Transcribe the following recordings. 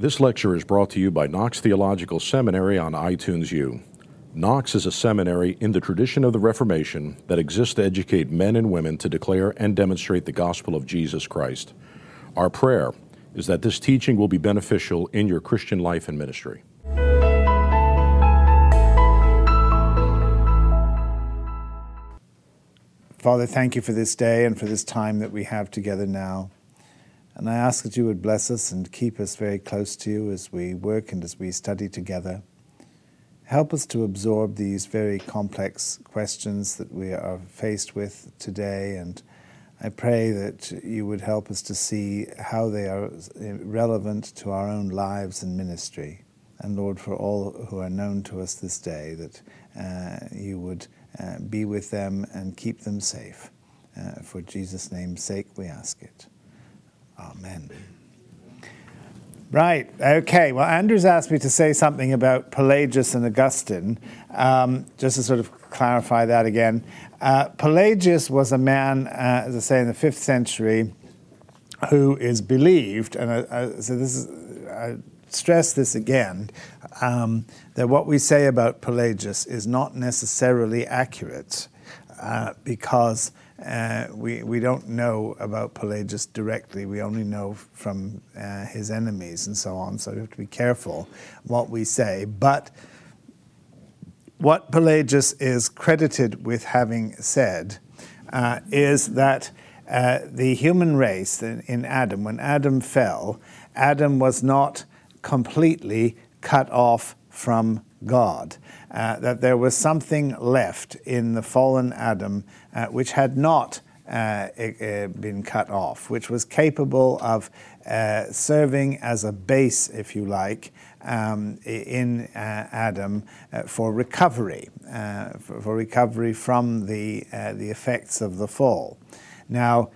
This lecture is brought to you by Knox Theological Seminary on iTunes U. Knox is a seminary in the tradition of the Reformation that exists to educate men and women to declare and demonstrate the gospel of Jesus Christ. Our prayer is that this teaching will be beneficial in your Christian life and ministry. Father, thank you for this day and for this time that we have together now. And I ask that you would bless us and keep us very close to you as we work and as we study together. Help us to absorb these very complex questions that we are faced with today. And I pray that you would help us to see how they are relevant to our own lives and ministry. And Lord, for all who are known to us this day, that uh, you would uh, be with them and keep them safe. Uh, for Jesus' name's sake, we ask it. Amen. Right, okay. Well, Andrew's asked me to say something about Pelagius and Augustine, um, just to sort of clarify that again. Uh, Pelagius was a man, uh, as I say, in the fifth century who is believed, and I, I, so this is, I stress this again, um, that what we say about Pelagius is not necessarily accurate uh, because uh, we, we don't know about Pelagius directly. We only know from uh, his enemies and so on. So we have to be careful what we say. But what Pelagius is credited with having said uh, is that uh, the human race in, in Adam, when Adam fell, Adam was not completely cut off from God. Uh, that there was something left in the fallen Adam uh, which had not uh, been cut off, which was capable of uh, serving as a base, if you like, um, in uh, Adam uh, for recovery, for, for, recovery from the, the effects of the fall. Now,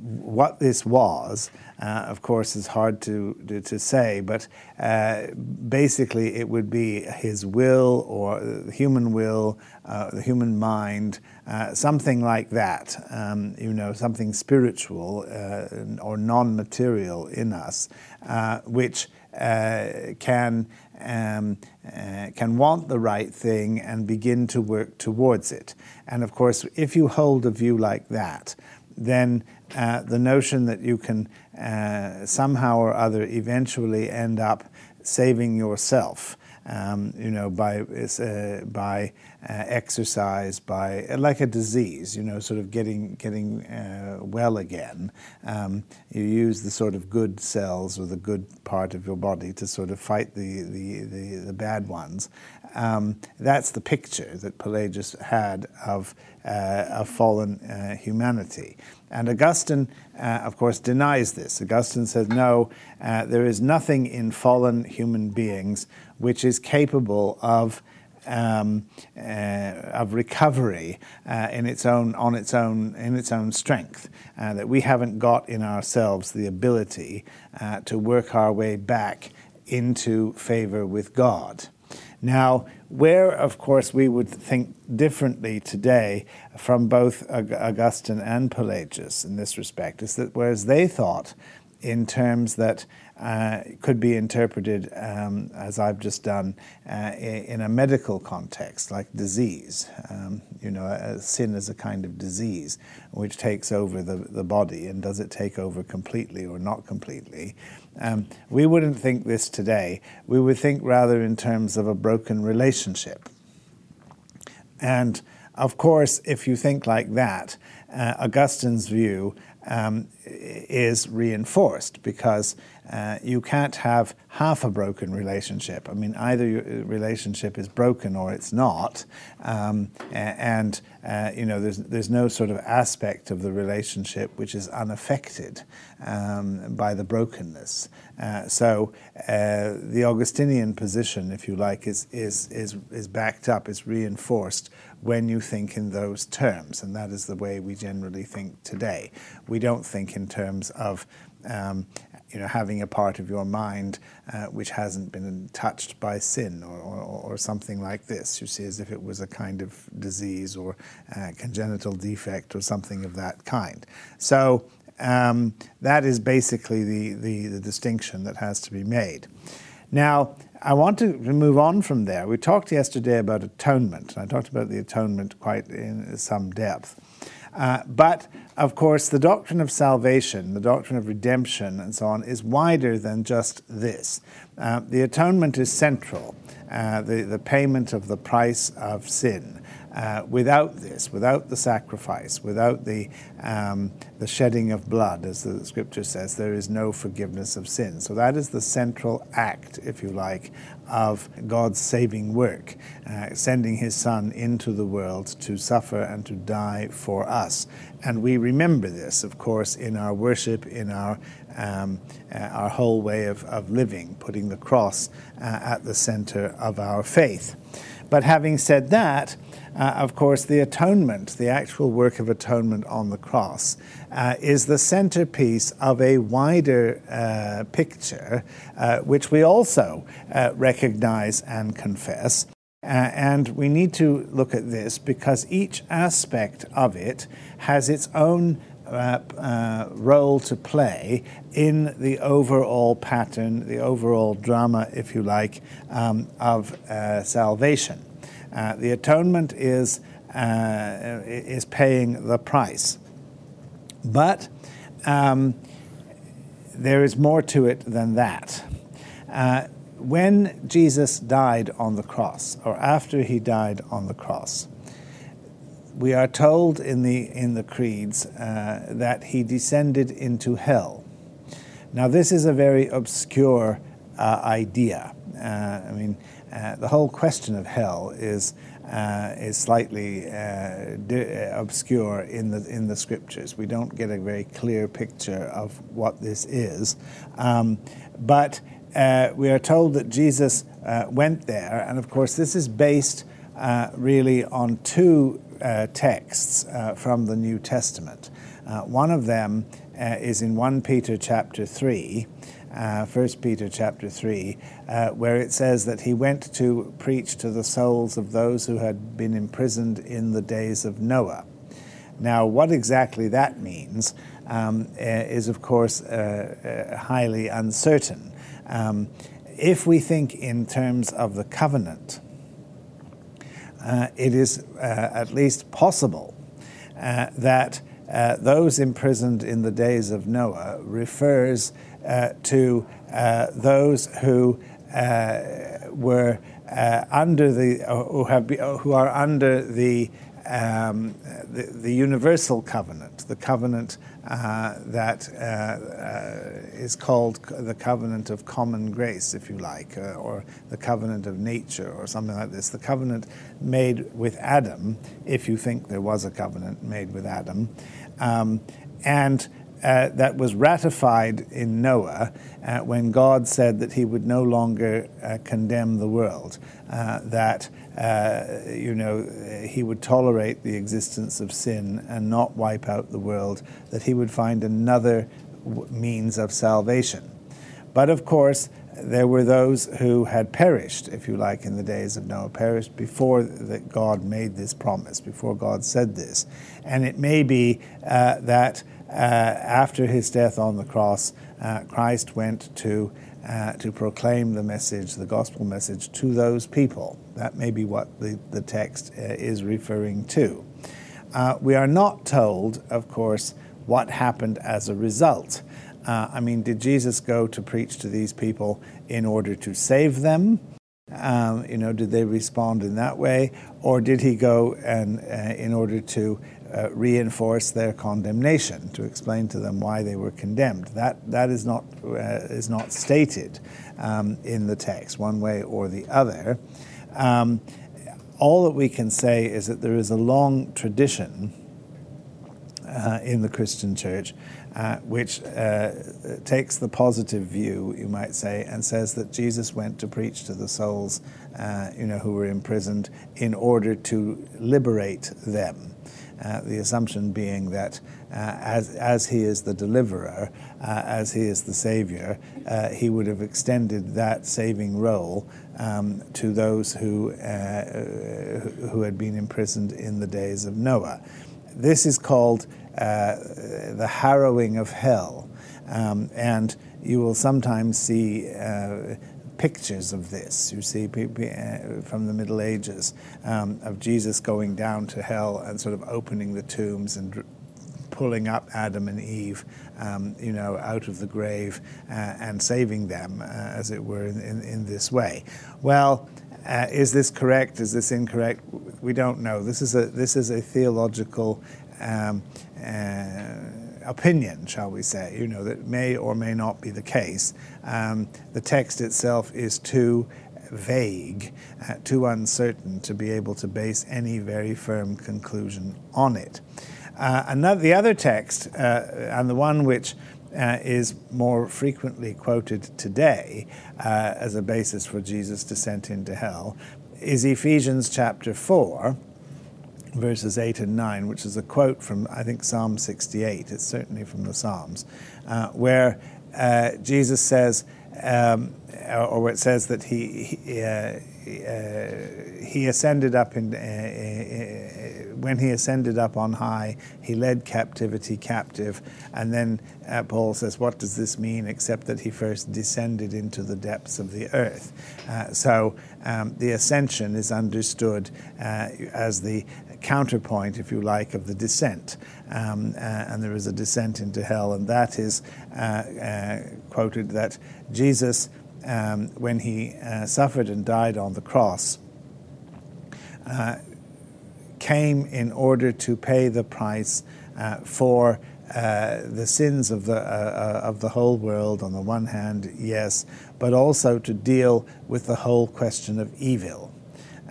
what this was uh, of course, is hard to, to, say, but uh, basically it would be his will or the human will, uh, the human mind, uh, something like that, um, you know, something spiritual uh, or non material in us, uh, which can. Um, uh, can want the right thing and begin to work towards it. And of course, if you hold a view like that, then uh, the notion that you can uh, somehow or other eventually end up saving yourself. Um, you know, by uh, by uh, exercise, by like a disease, you know, sort of getting getting uh, well again. Um, you use the sort of good cells or the good part of your body to sort of fight the the, the, the bad ones. Um, that's the picture that Pelagius had of uh, of fallen uh, humanity. And Augustine, uh, of course, denies this. Augustine says, no, uh, there is nothing in fallen human beings which is capable of. Um, uh, of recovery uh, in its own on its own in its own strength uh, that we haven't got in ourselves the ability to work our way back into favor with God. Now, where, of course, we would think differently today from both Augustine and Pelagius in this respect is that whereas they thought in terms that uh, could be interpreted, um, as I've just done, uh, in a medical context, like disease. Um, you know, sin is a kind of disease which takes over the, the body, and does it take over completely or not completely? Um, we wouldn't think this today. We would think rather in terms of a broken relationship. And of course, if you think like that, uh, Augustine's view um, is reinforced because uh, you can't have half a broken relationship. I mean, either your relationship is broken or it's not, um, and uh, you know, there's there's no sort of aspect of the relationship which is unaffected um, by the brokenness. Uh, so uh, the Augustinian position, if you like, is is is is backed up, is reinforced when you think in those terms, and that is the way we generally think today. We don't think in terms of um, you know, having a part of your mind uh, which hasn't been touched by sin or, or, or, something like this. You see, as if it was a kind of disease or uh, congenital defect or something of that kind. So um, that is basically the, the, the distinction that has to be made. Now, I want to move on from there. We talked yesterday about atonement. and I talked about the atonement quite in some depth. Uh, but of course, the doctrine of salvation, the doctrine of redemption, and so on, is wider than just this. Uh, the atonement is central, uh, the, the payment of the price of sin. Uh, without this, without the sacrifice, without the, um, the shedding of blood, as the scripture says, there is no forgiveness of sin. So that is the central act, if you like, of God's saving work, uh, sending his Son into the world to suffer and to die for us. And we remember this, of course, in our worship, in our, um, uh, our whole way of, of living, putting the cross uh, at the center of our faith. But having said that, uh, of course, the atonement, the actual work of atonement on the cross, uh, is the centerpiece of a wider uh, picture, uh, which we also uh, recognize and confess. Uh, and we need to look at this because each aspect of it has its own uh, uh, role to play in the overall pattern, the overall drama, if you like, um, of uh, salvation. Uh, the atonement is, uh, is paying the price. But um, there is more to it than that. Uh, when Jesus died on the cross, or after he died on the cross, we are told in the, in the creeds uh, that he descended into hell. Now, this is a very obscure uh, idea. Uh, I mean, uh, the whole question of hell is uh, is slightly uh, uh, obscure in the in the scriptures. We don't get a very clear picture of what this is, um, but uh, we are told that Jesus went there, and of course, this is based really on two texts from the New Testament. one of them is in 1 Peter chapter 3 uh, 1 Peter chapter 3, uh, where it says that he went to preach to the souls of those who had been imprisoned in the days of Noah. Now, what exactly that means um, uh, is, of course, uh, uh, highly uncertain. Um, if we think in terms of the covenant, uh, it is at least possible that those imprisoned in the days of Noah refers uh, to uh, those who uh, were under the who have who are under the um, the, the, universal covenant, the covenant uh, that uh, uh, is called the covenant of common grace, if you like, or the covenant of nature, or something like this. The covenant made with Adam, if you think there was a covenant made with Adam. Um, and uh, that was ratified in Noah uh, when God said that he would no longer uh, condemn the world, uh, that uh, you know he would tolerate the existence of sin and not wipe out the world, that he would find another means of salvation. But of course, there were those who had perished, if you like, in the days of Noah, perished before that God made this promise, before God said this. And it may be uh, that after his death on the cross, uh, Christ went to, uh, to proclaim the message, the gospel message, to those people. That may be what the, the text uh, is referring to. Uh, we are not told, of course, what happened as a result. Uh, I mean, did Jesus go to preach to these people in order to save them? Um, you know, did they respond in that way, or did he go and uh, in order to uh, reinforce their condemnation, to explain to them why they were condemned. That, that is, not, uh, is not stated um, in the text, one way or the other. Um, all that we can say is that there is a long tradition uh, in the Christian church uh, which uh, takes the positive view, you might say, and says that Jesus went to preach to the souls, uh, you know, who were imprisoned in order to liberate them. Uh, the assumption being that uh, as, as he is the deliverer, uh, as he is the savior, uh, he would have extended that saving role um, to those who, uh, who had been imprisoned in the days of Noah. This is called uh, the harrowing of hell. Um, and you will sometimes see uh, pictures of this. You see uh, from the Middle Ages um, of Jesus going down to hell and sort of opening the tombs and pulling up Adam and Eve, um, you know, out of the grave uh, and saving them, uh, as it were, in, in, in this way. Well, uh, is this correct? Is this incorrect? We don't know. This is a this is a theological um, uh, opinion, shall we say? You know that may or may not be the case. Um, the text itself is too vague, uh, too uncertain to be able to base any very firm conclusion on it. Uh, another, the other text, uh, and the one which uh, is more frequently quoted today uh, as a basis for Jesus' descent into hell, is Ephesians chapter 4, verses 8 and 9, which is a quote from, I think, Psalm 68. It's certainly from the Psalms, uh, where uh, Jesus says, um, or it says that he, he uh, he ascended up in, uh, uh, when he ascended up on high, he led captivity captive. And then uh, Paul says, What does this mean except that he first descended into the depths of the earth? Uh, so um, the ascension is understood uh, as the counterpoint, if you like, of the descent. Um, and there is a descent into hell, and that is quoted that Jesus um, when he uh, suffered and died on the cross, uh, came in order to pay the price uh, for uh, the sins of the, uh, uh, of the whole world, on the one hand, yes, but also to deal with the whole question of evil.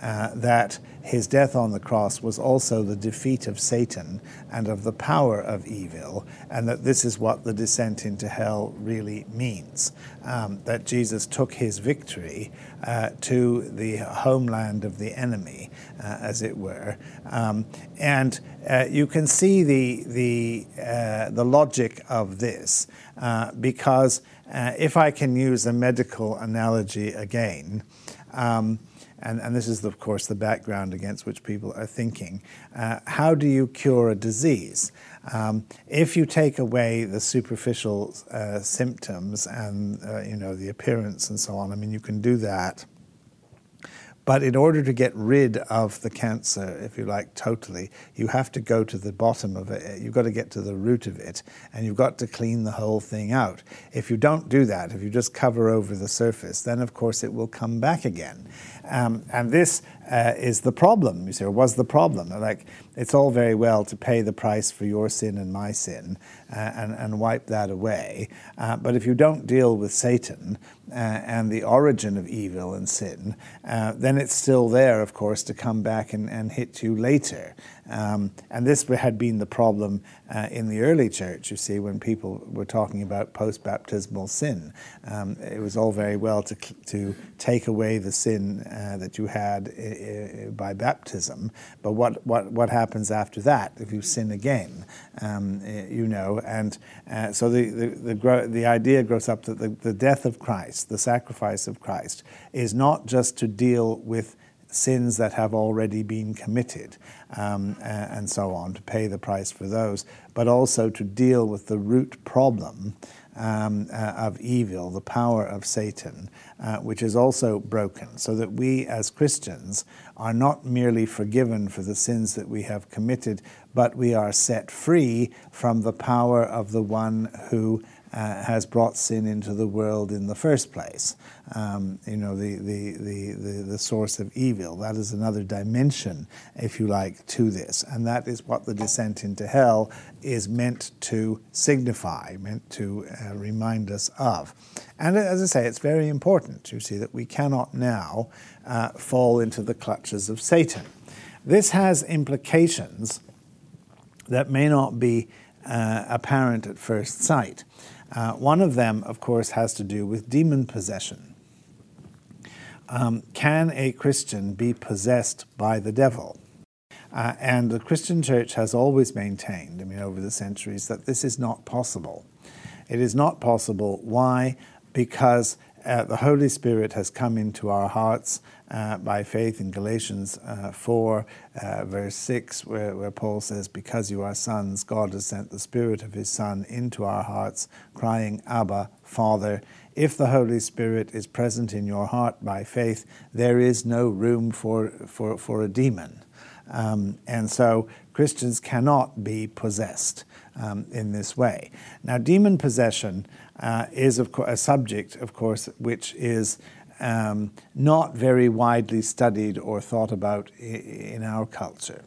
That his death on the cross was also the defeat of Satan and of the power of evil, and that this is what the descent into hell really means. Um, that Jesus took his victory uh, to the homeland of the enemy, uh, as it were. Um, and uh, you can see the, the, uh, the logic of this uh, because uh, if I can use a medical analogy again, um, and, and this is, of course, the background against which people are thinking. Uh, how do you cure a disease? Um, if you take away the superficial uh, symptoms and uh, you know the appearance and so on, I mean, you can do that. But in order to get rid of the cancer, if you like, totally, you have to go to the bottom of it. You've got to get to the root of it, and you've got to clean the whole thing out. If you don't do that, if you just cover over the surface, then of course it will come back again. Um, and this uh, is the problem, you see, or was the problem. Like, it's all very well to pay the price for your sin and my sin uh, and, and wipe that away. Uh, but if you don't deal with Satan uh, and the origin of evil and sin, uh, then it's still there, of course, to come back and, and hit you later. Um, and this had been the problem uh, in the early church, you see, when people were talking about post baptismal sin. Um, it was all very well to, to take away the sin uh, that you had uh, by baptism, but what, what, what happens after that if you sin again? Um, you know, and uh, so the, the, the, the, idea grows up that the, the death of Christ, the sacrifice of Christ, is not just to deal with sins that have already been committed, um, and so on, to pay the price for those, but also to deal with the root problem um, uh, of evil, the power of Satan, uh, which is also broken, so that we as Christians are not merely forgiven for the sins that we have committed, but we are set free from the power of the one who uh, has brought sin into the world in the first place. Um, you know, the, the, the, the, the source of evil. That is another dimension, if you like, to this. And that is what the descent into hell is meant to signify, meant to uh, remind us of. And as I say, it's very important, you see, that we cannot now uh, fall into the clutches of Satan. This has implications that may not be uh, apparent at first sight. Uh, one of them, of course, has to do with demon possession. Um, can a Christian be possessed by the devil? Uh, and the Christian church has always maintained, I mean, over the centuries, that this is not possible. It is not possible. Why? Because uh, the Holy Spirit has come into our hearts uh, by faith in Galatians uh, 4, uh, verse 6, where, where Paul says, Because you are sons, God has sent the Spirit of His Son into our hearts, crying, Abba, Father. If the Holy Spirit is present in your heart by faith, there is no room for, for, for a demon. Um, and so Christians cannot be possessed um, in this way. Now, demon possession uh, is of co- a subject, of course, which is um, not very widely studied or thought about in our culture.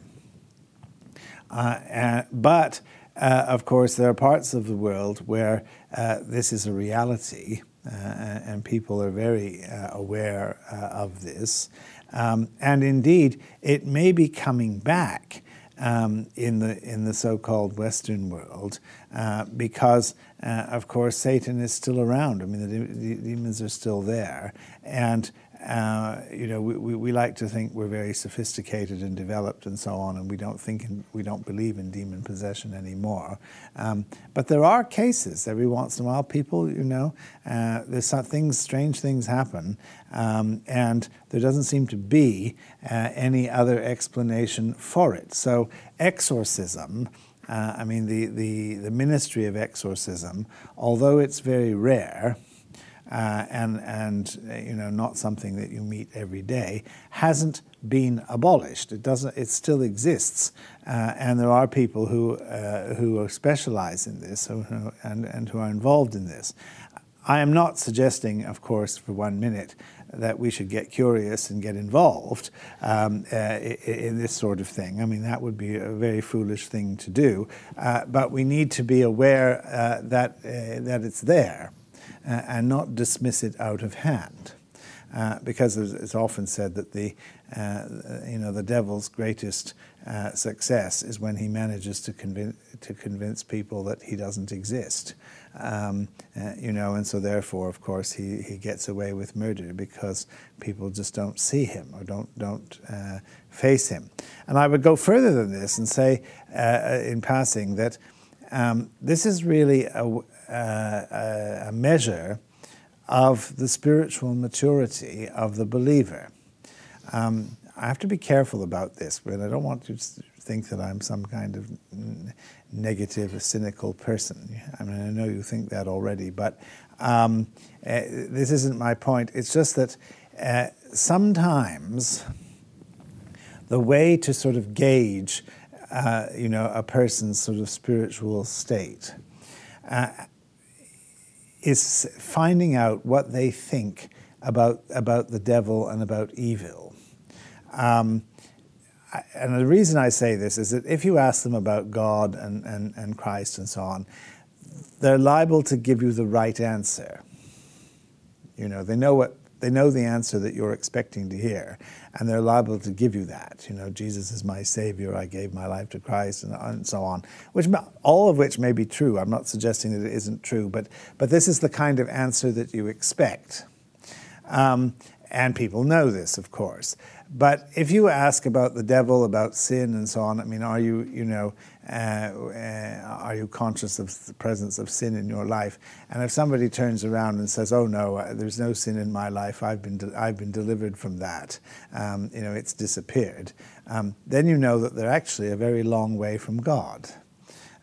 Uh, uh, but uh, of course, there are parts of the world where uh, this is a reality, and people are very aware of this. Um, and indeed, it may be coming back um, in the in the so-called Western world, uh, because uh, of course Satan is still around. I mean, the, the demons are still there, and uh, you know, we, we, we, like to think we're very sophisticated and developed and so on, and we don't think in, we don't believe in demon possession anymore. Um, but there are cases every once in a while. People, you know, uh, there's some things, strange things happen, um, and there doesn't seem to be uh, any other explanation for it. So exorcism. Uh, I mean, the, the, the ministry of exorcism, although it's very rare, uh, and, and you know, not something that you meet every day, hasn't been abolished. It, doesn't, it still exists. Uh, and there are people who, uh, who specialize in this who, and, and who are involved in this. I am not suggesting, of course, for one minute, that we should get curious and get involved um, uh, in this sort of thing. I mean, that would be a very foolish thing to do. Uh, but we need to be aware uh, that, uh, that it's there uh, and not dismiss it out of hand. Uh, because it's often said that the, uh, you know, the devil's greatest uh, success is when he manages to convince, to convince people that he doesn't exist. Um, uh, you know, and so therefore, of course, he, he gets away with murder because people just don't see him or don't, don't uh, face him. And I would go further than this and say, in passing, that um, this is really a, uh, a measure of the spiritual maturity of the believer. Um, I have to be careful about this, but I don't want you to think that I'm some kind of negative, cynical person. I mean, I know you think that already, but um, uh, this isn't my point. It's just that uh, sometimes the way to sort of gauge, uh, you know, a person's sort of spiritual state uh, is finding out what they think about, about the devil and about evil. Um, and the reason I say this is that if you ask them about God and, and, and Christ and so on, they're liable to give you the right answer. You know, they know what they know the answer that you're expecting to hear, and they're liable to give you that. You know, Jesus is my Savior. I gave my life to Christ, and, and so on. Which all of which may be true. I'm not suggesting that it isn't true, but but this is the kind of answer that you expect. Um, and people know this, of course. But if you ask about the devil, about sin, and so on, I mean, are you, you know, are you conscious of the presence of sin in your life? And if somebody turns around and says, "Oh no, uh, there's no sin in my life. I've been I've been delivered from that. Um, you know, it's disappeared," um, then you know that they're actually a very long way from God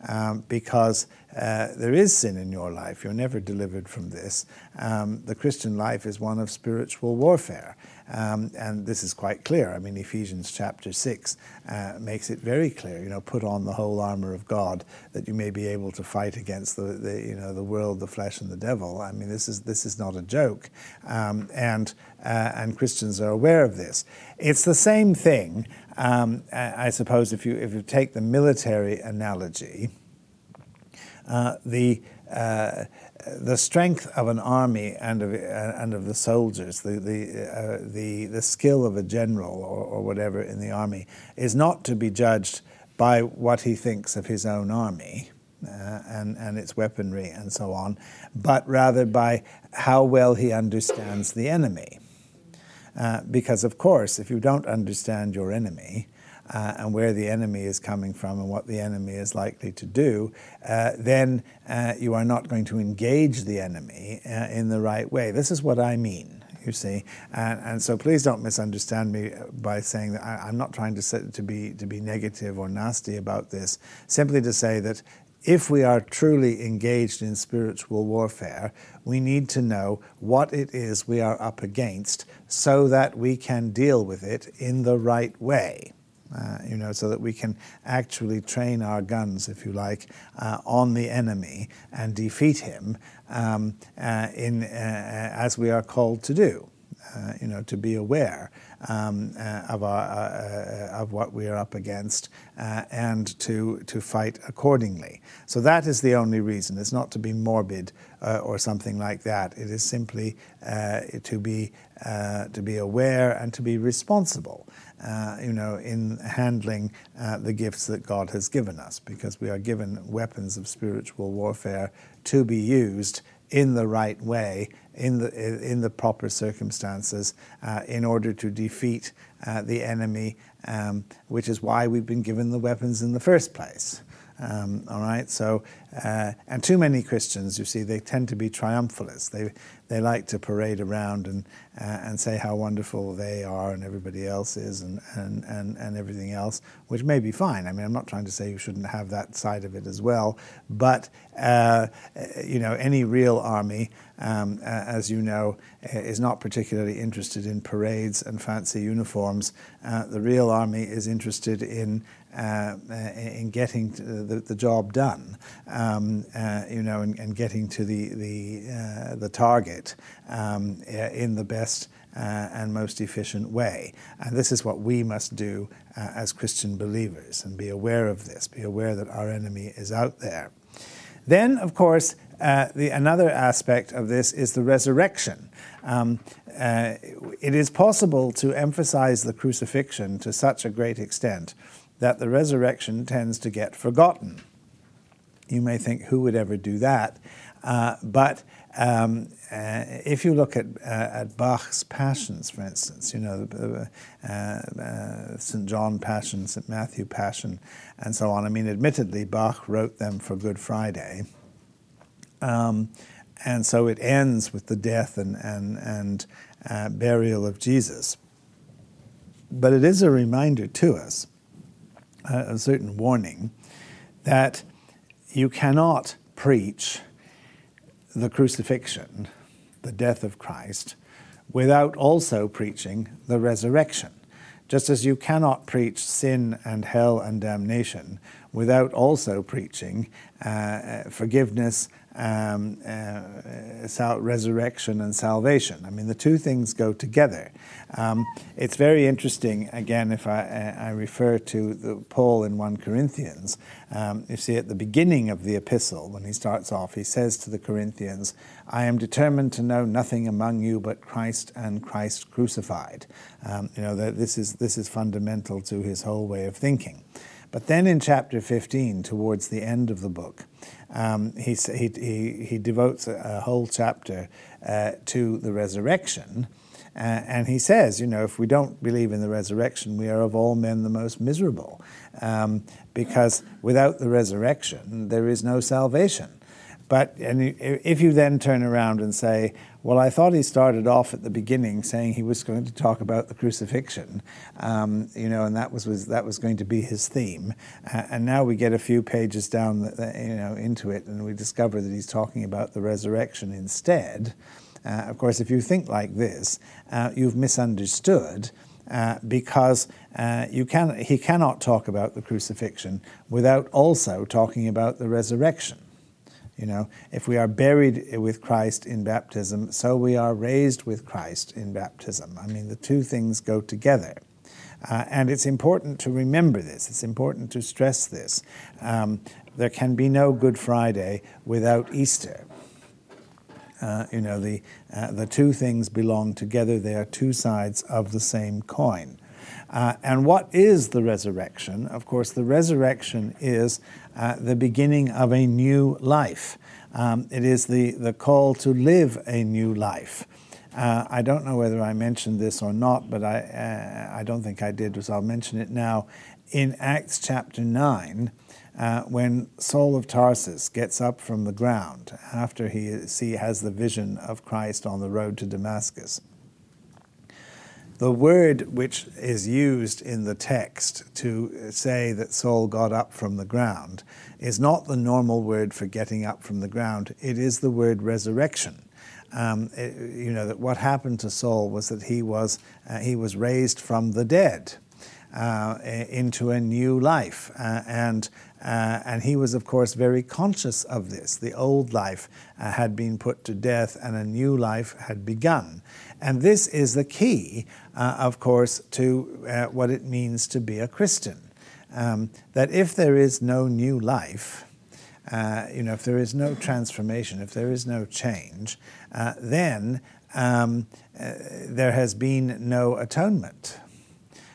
um, because uh, there is sin in your life. You're never delivered from this. Um, the Christian life is one of spiritual warfare. Um, and this is quite clear. I mean, Ephesians chapter 6 uh, makes it very clear, you know, put on the whole armor of God that you may be able to fight against the, the you know, the world, the flesh, and the devil. I mean, this is, this is not a joke. Um, and, uh, and Christians are aware of this. It's the same thing um, I suppose if you, if you take the military analogy, uh, the, uh, the strength of an army and of, and of the soldiers, the, the, uh, the, the skill of a general or, or whatever in the army, is not to be judged by what he thinks of his own army. Uh, and, and its weaponry and so on, but rather by how well he understands the enemy. Uh, because, of course, if you don't understand your enemy, uh, and where the enemy is coming from and what the enemy is likely to do, uh, then uh, you are not going to engage the enemy uh, in the right way. This is what I mean you see. And, and so please don't misunderstand me by saying that I, am not trying to, to, be, to be negative or nasty about this, simply to say that if we are truly engaged in spiritual warfare, we need to know what it is we are up against so that we can deal with it in the right way. Uh, you know, so that we can actually train our guns, if you like, uh, on the enemy and defeat him um, uh, in, uh, as we are called to do. Uh, you know, to be aware um, uh, of, our, uh, uh, of what we are up against uh, and to, to fight accordingly. So that is the only reason. It's not to be morbid uh, or something like that. It is simply to, be, to be aware and to be responsible. you know, in handling the gifts that God has given us, because we are given weapons of spiritual warfare to be used in the right way, in the, in the proper circumstances, uh, in order to defeat uh, the enemy, um, which is why we've been given the weapons in the first place. Um, all right, so, uh, and too many Christians, you see, they tend to be triumphalists. They, they like to parade around and, uh, and say how wonderful they are and everybody else is and, and, and, and everything else, which may be fine. I mean, I'm not trying to say you shouldn't have that side of it as well, but, uh, you know, any real army, um, as you know, is not particularly interested in parades and fancy uniforms. Uh, the real army is interested in uh, in getting the, the, job done, um, uh, you know, and, and, getting to the the, uh, the target um, in the best uh, and most efficient way. And this is what we must do uh, as Christian believers, and be aware of this, be aware that our enemy is out there. Then, of course, uh, the, another aspect of this is the resurrection. Um, uh, it is possible to emphasize the crucifixion to such a great extent that the resurrection tends to get forgotten. You may think, who would ever do that? Uh, but um, uh, if you look at, uh, at Bach's Passions, for instance, you know, uh, uh, St. John Passion, St. Matthew Passion, and so on. I mean, admittedly, Bach wrote them for Good Friday. Um, and so it ends with the death and, and, and uh, burial of Jesus. But it is a reminder to us a certain warning that you cannot preach the crucifixion, the death of Christ, without also preaching the resurrection. Just as you cannot preach sin and hell and damnation without also preaching uh, forgiveness um, uh, sal- resurrection and salvation. I mean, the two things go together. Um, it's very interesting, again, if I, uh, I refer to Paul in 1 Corinthians. Um, you see, at the beginning of the epistle, when he starts off, he says to the Corinthians, I am determined to know nothing among you but Christ and Christ crucified. Um, you know, that this is, this is fundamental to his whole way of thinking. But then in chapter 15, towards the end of the book, um, he, he, he, devotes a, whole chapter uh, to the resurrection. Uh, and he says, you know, if we don't believe in the resurrection, we are of all men the most miserable. Um, because without the resurrection, there is no salvation. But and if you then turn around and say, well, I thought he started off at the beginning saying he was going to talk about the crucifixion, um, you know, and that was, was, that was going to be his theme. Uh, and now we get a few pages down, the, you know, into it, and we discover that he's talking about the resurrection instead. Uh, of course, if you think like this, uh, you've misunderstood. Uh, because uh, you can, he cannot talk about the crucifixion without also talking about the resurrection. You know, if we are buried with Christ in baptism, so we are raised with Christ in baptism. I mean, the two things go together. Uh, and it's important to remember this. It's important to stress this. Um, there can be no Good Friday without Easter. Uh, you know, the, uh, the two things belong together. They are two sides of the same coin. Uh, and what is the resurrection? Of course, the resurrection is uh, the beginning of a new life. Um, it is the, the call to live a new life. Uh, I don't know whether I mentioned this or not, but I, uh, I don't think I did, so I'll mention it now. in Acts chapter 9, uh, when Saul of Tarsus gets up from the ground after he see, has the vision of Christ on the road to Damascus. The word which is used in the text to say that Saul got up from the ground is not the normal word for getting up from the ground, it is the word resurrection. Um, it, you know that what happened to Saul was that he was uh, he was raised from the dead uh, into a new life, uh, and uh, and he was, of course, very conscious of this. The old life uh, had been put to death and a new life had begun. And this is the key, uh, of course, to uh, what it means to be a Christian. Um, that if there is no new life, uh, you know, if there is no transformation, if there is no change, uh, then um, there has been no atonement,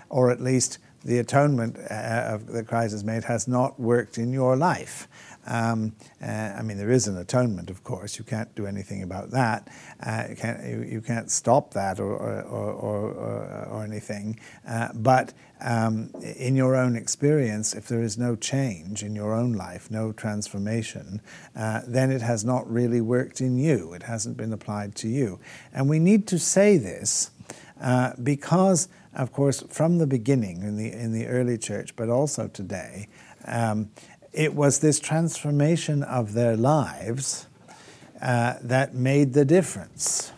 or at least the atonement uh, that Christ has made has not worked in your life. Um, uh, I mean, there is an atonement, of course. You can't do anything about that. Uh, you, can't, you, you, can't stop that or, or, or, or anything. Uh, but um, in your own experience, if there is no change in your own life, no transformation, uh, then it has not really worked in you. It hasn't been applied to you. And we need to say this uh, because of course, from the beginning in the, in the early church, but also today, um, it was this transformation of their lives uh, that made the difference.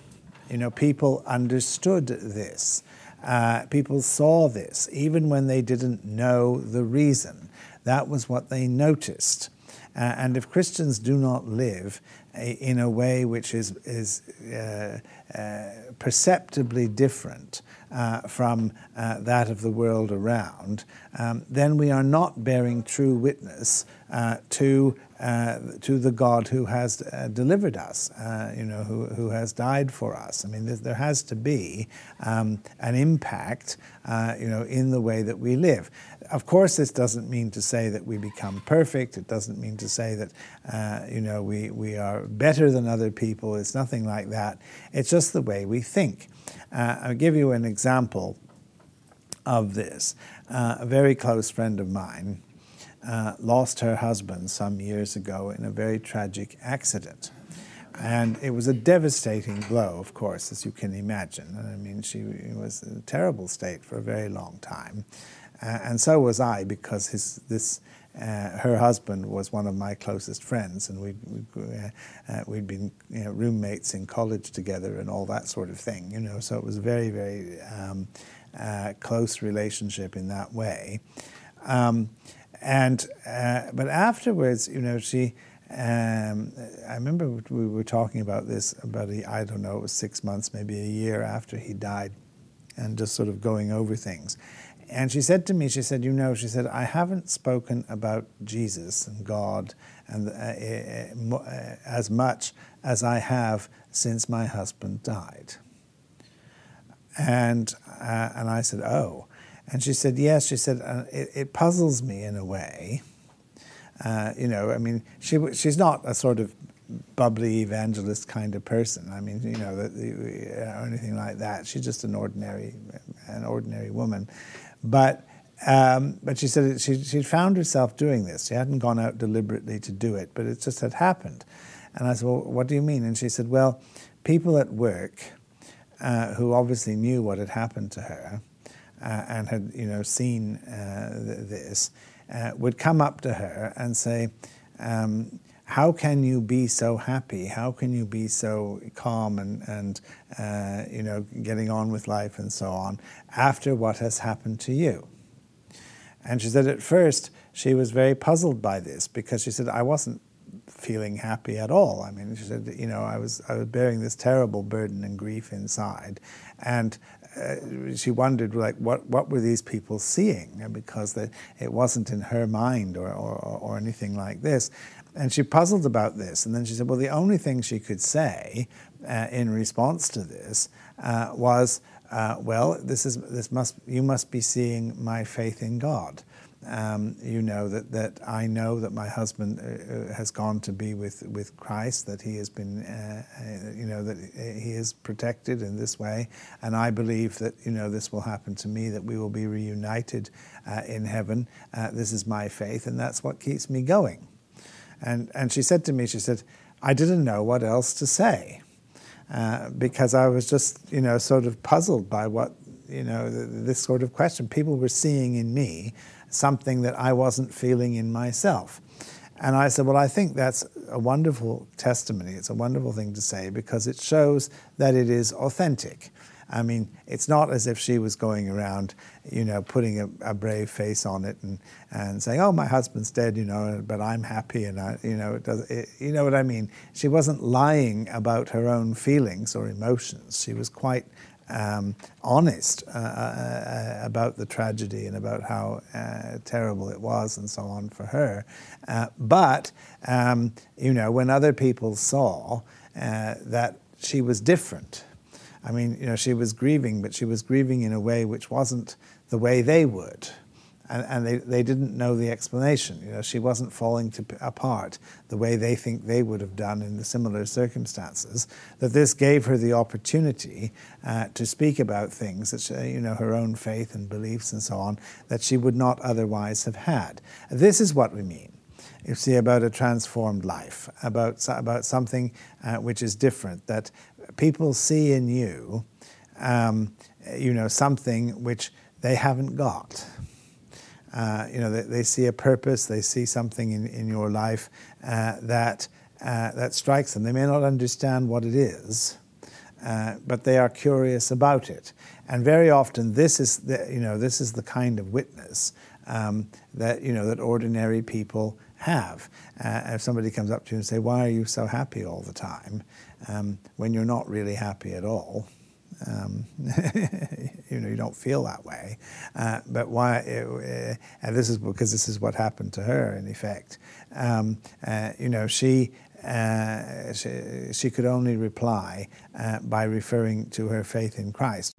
You know, people understood this. Uh, people saw this, even when they didn't know the reason. That was what they noticed. Uh, and if Christians do not live in a way which is, is uh, uh, perceptibly different uh, from uh, that of the world around, um, then we are not bearing true witness uh, to, uh, to the God who has uh, delivered us, uh, you know, who, who has died for us. I mean, there has to be um, an impact, you know, in the way that we live. Of course, this doesn't mean to say that we become perfect. It doesn't mean to say that, you know, we, we are better than other people. It's nothing like that. It's just the way we think. Uh, I'll give you an example of this. Uh, a very close friend of mine uh, lost her husband some years ago in a very tragic accident. And it was a devastating blow, of course, as you can imagine. I mean, she was in a terrible state for a very long time. Uh, and so was I, because his, this uh, her husband was one of my closest friends, and we'd, we'd, uh, uh, we'd been you know, roommates in college together and all that sort of thing, you know. So it was a very, very um, uh, close relationship in that way. Um, and uh, but afterwards, you know, she. Um, I remember we were talking about this about a, I don't know, it was six months, maybe a year after he died, and just sort of going over things. And she said to me, she said, You know, she said, I haven't spoken about Jesus and God and, uh, uh, as much as I have since my husband died. And, uh, and I said, Oh. And she said, Yes. She said, uh, it, it, puzzles me in a way. Uh, you know, I mean, she, she's not a sort of bubbly evangelist kind of person. I mean, you know, or anything like that. She's just an ordinary, an ordinary woman. But um, but she said she she found herself doing this. She hadn't gone out deliberately to do it, but it just had happened. And I said, well, what do you mean? And she said, well, people at work uh, who obviously knew what had happened to her uh, and had you know seen uh, th- this uh, would come up to her and say. Um, how can you be so happy? How can you be so calm and, and uh, you know, getting on with life and so on after what has happened to you? And she said at first she was very puzzled by this because she said, I wasn't feeling happy at all. I mean, she said, you know, I was, I was bearing this terrible burden and grief inside. And uh, she wondered, like, what, what were these people seeing? Because the, it wasn't in her mind or, or, or anything like this. And she puzzled about this. And then she said, well, the only thing she could say uh, in response to this uh, was, uh, well, this is, this must, you must be seeing my faith in God. Um, you know that, that I know that my husband uh, uh has gone to be with, with Christ, that he has been, uh, uh, you know, that he is protected in this way, and I believe that you know this will happen to me, that we will be reunited uh, in heaven. Uh, this is my faith, and that's what keeps me going. And and she said to me, she said, I didn't know what else to say. because I was just, you know, sort of puzzled by what you know, this sort of question. People were seeing in me something that I wasn't feeling in myself. And I said, Well, I think that's a wonderful testimony. It's a wonderful thing to say because it shows that it is authentic. I mean, it's not as if she was going around, you know, putting a, a, brave face on it and, and saying, "Oh, my husband's dead," you know, but I'm happy, and I, you know, it does. It, you know what I mean? She wasn't lying about her own feelings or emotions. She was quite um, honest uh, uh, uh, about the tragedy and about how uh, terrible it was and so on for her. Uh, but, um, you know, when other people saw uh, that she was different, I mean, you know, she was grieving, but she was grieving in a way which wasn't the way they would and, and they, they didn't know the explanation. You know, she wasn't falling to, apart the way they think they would have done in the similar circumstances. That this gave her the opportunity uh, to speak about things that she, you know her own faith and beliefs and so on that she would not otherwise have had. This is what we mean. You see about a transformed life, about about something uh, which is different. That people see in you, um, you know, something which they haven't got. Uh, you know, they, they, see a purpose, they see something in, in your life uh, that, uh, that strikes them. They may not understand what it is, uh, but they are curious about it. And very often, this is the, you know, this is the kind of witness um, that, you know, that ordinary people have. Uh, if somebody comes up to you and say, "Why are you so happy all the time?" Um, when you're not really happy at all, um, you know, you don't feel that way. Uh, but why? Uh, and this is because this is what happened to her, in effect. Um, uh, you know, she, uh, she, she could only reply uh, by referring to her faith in Christ.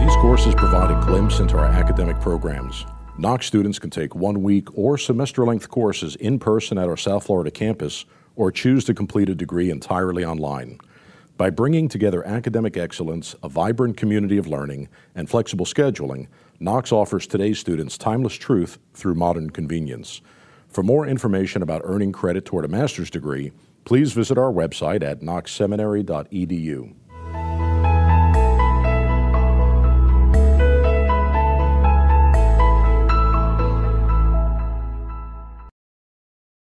These courses provide a glimpse into our academic programs. Knox students can take one week or semester length courses in person at our South Florida campus or choose to complete a degree entirely online. By bringing together academic excellence, a vibrant community of learning, and flexible scheduling, Knox offers today's students timeless truth through modern convenience. For more information about earning credit toward a master's degree, please visit our website at knoxseminary.edu.